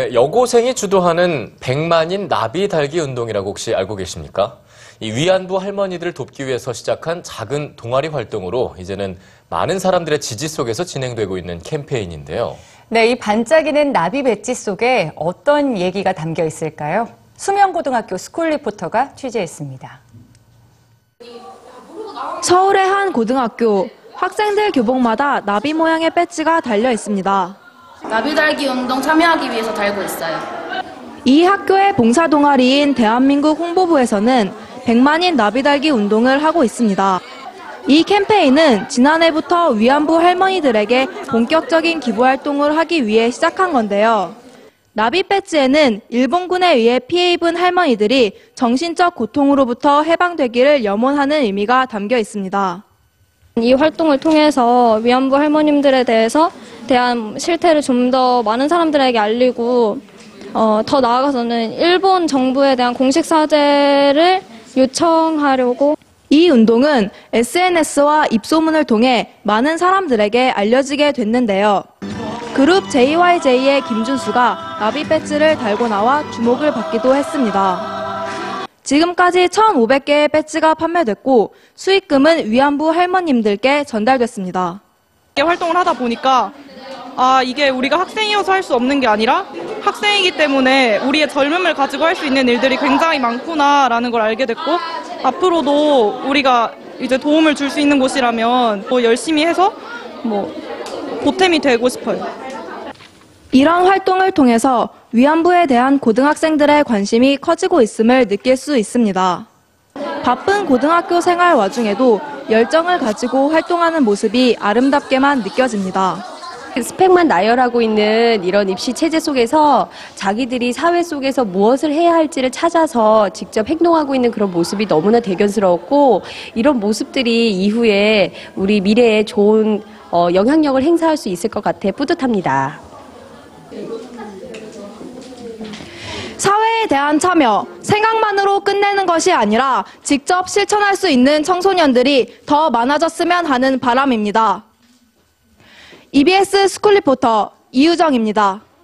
네, 여고생이 주도하는 백만인 나비 달기 운동이라고 혹시 알고 계십니까? 이 위안부 할머니들을 돕기 위해서 시작한 작은 동아리 활동으로 이제는 많은 사람들의 지지 속에서 진행되고 있는 캠페인인데요. 네, 이 반짝이는 나비 배지 속에 어떤 얘기가 담겨 있을까요? 수명고등학교 school 리포터가 취재했습니다. 서울의 한 고등학교 학생들 교복마다 나비 모양의 배지가 달려 있습니다. 나비 달기 운동 참여하기 위해서 달고 있어요. 이 학교의 봉사 동아리인 대한민국 홍보부에서는 100만인 나비 달기 운동을 하고 있습니다. 이 캠페인은 지난해부터 위안부 할머니들에게 본격적인 기부 활동을 하기 위해 시작한 건데요. 나비 배지에는 일본군에 의해 피해 입은 할머니들이 정신적 고통으로부터 해방되기를 염원하는 의미가 담겨 있습니다. 이 활동을 통해서 위안부 할머님들에 대해서 대한 실태를 좀 더 많은 사람들에게 알리고 어, 더 나아가서는 일본 정부에 대한 공식 사죄를 요청하려고 이 운동은 SNS와 입소문을 통해 많은 사람들에게 알려지게 됐는데요. 그룹 JYJ의 김준수가 나비 배지를 달고 나와 주목을 받기도 했습니다. 지금까지 1,500개의 배지가 판매됐고 수익금은 위안부 할머님들께 전달됐습니다. 이렇게 활동을 하다 보니까 아 이게 우리가 학생이어서 할 수 없는 게 아니라 학생이기 때문에 우리의 젊음을 가지고 할 수 있는 일들이 굉장히 많구나라는 걸 알게 됐고 앞으로도 우리가 이제 도움을 줄 수 있는 곳이라면 뭐 열심히 해서 뭐 보탬이 되고 싶어요. 이런 활동을 통해서 위안부에 대한 고등학생들의 관심이 커지고 있음을 느낄 수 있습니다. 바쁜 고등학교 생활 와중에도 열정을 가지고 활동하는 모습이 아름답게만 느껴집니다. 스펙만 나열하고 있는 이런 입시 체제 속에서 자기들이 사회 속에서 무엇을 해야 할지를 찾아서 직접 행동하고 있는 그런 모습이 너무나 대견스러웠고 이런 모습들이 이후에 우리 미래에 좋은 어, 영향력을 행사할 수 있을 것 같아 뿌듯합니다. 사회에 대한 참여, 생각만으로 끝내는 것이 아니라 직접 실천할 수 있는 청소년들이 더 많아졌으면 하는 바람입니다. EBS school 리포터 이유정입니다.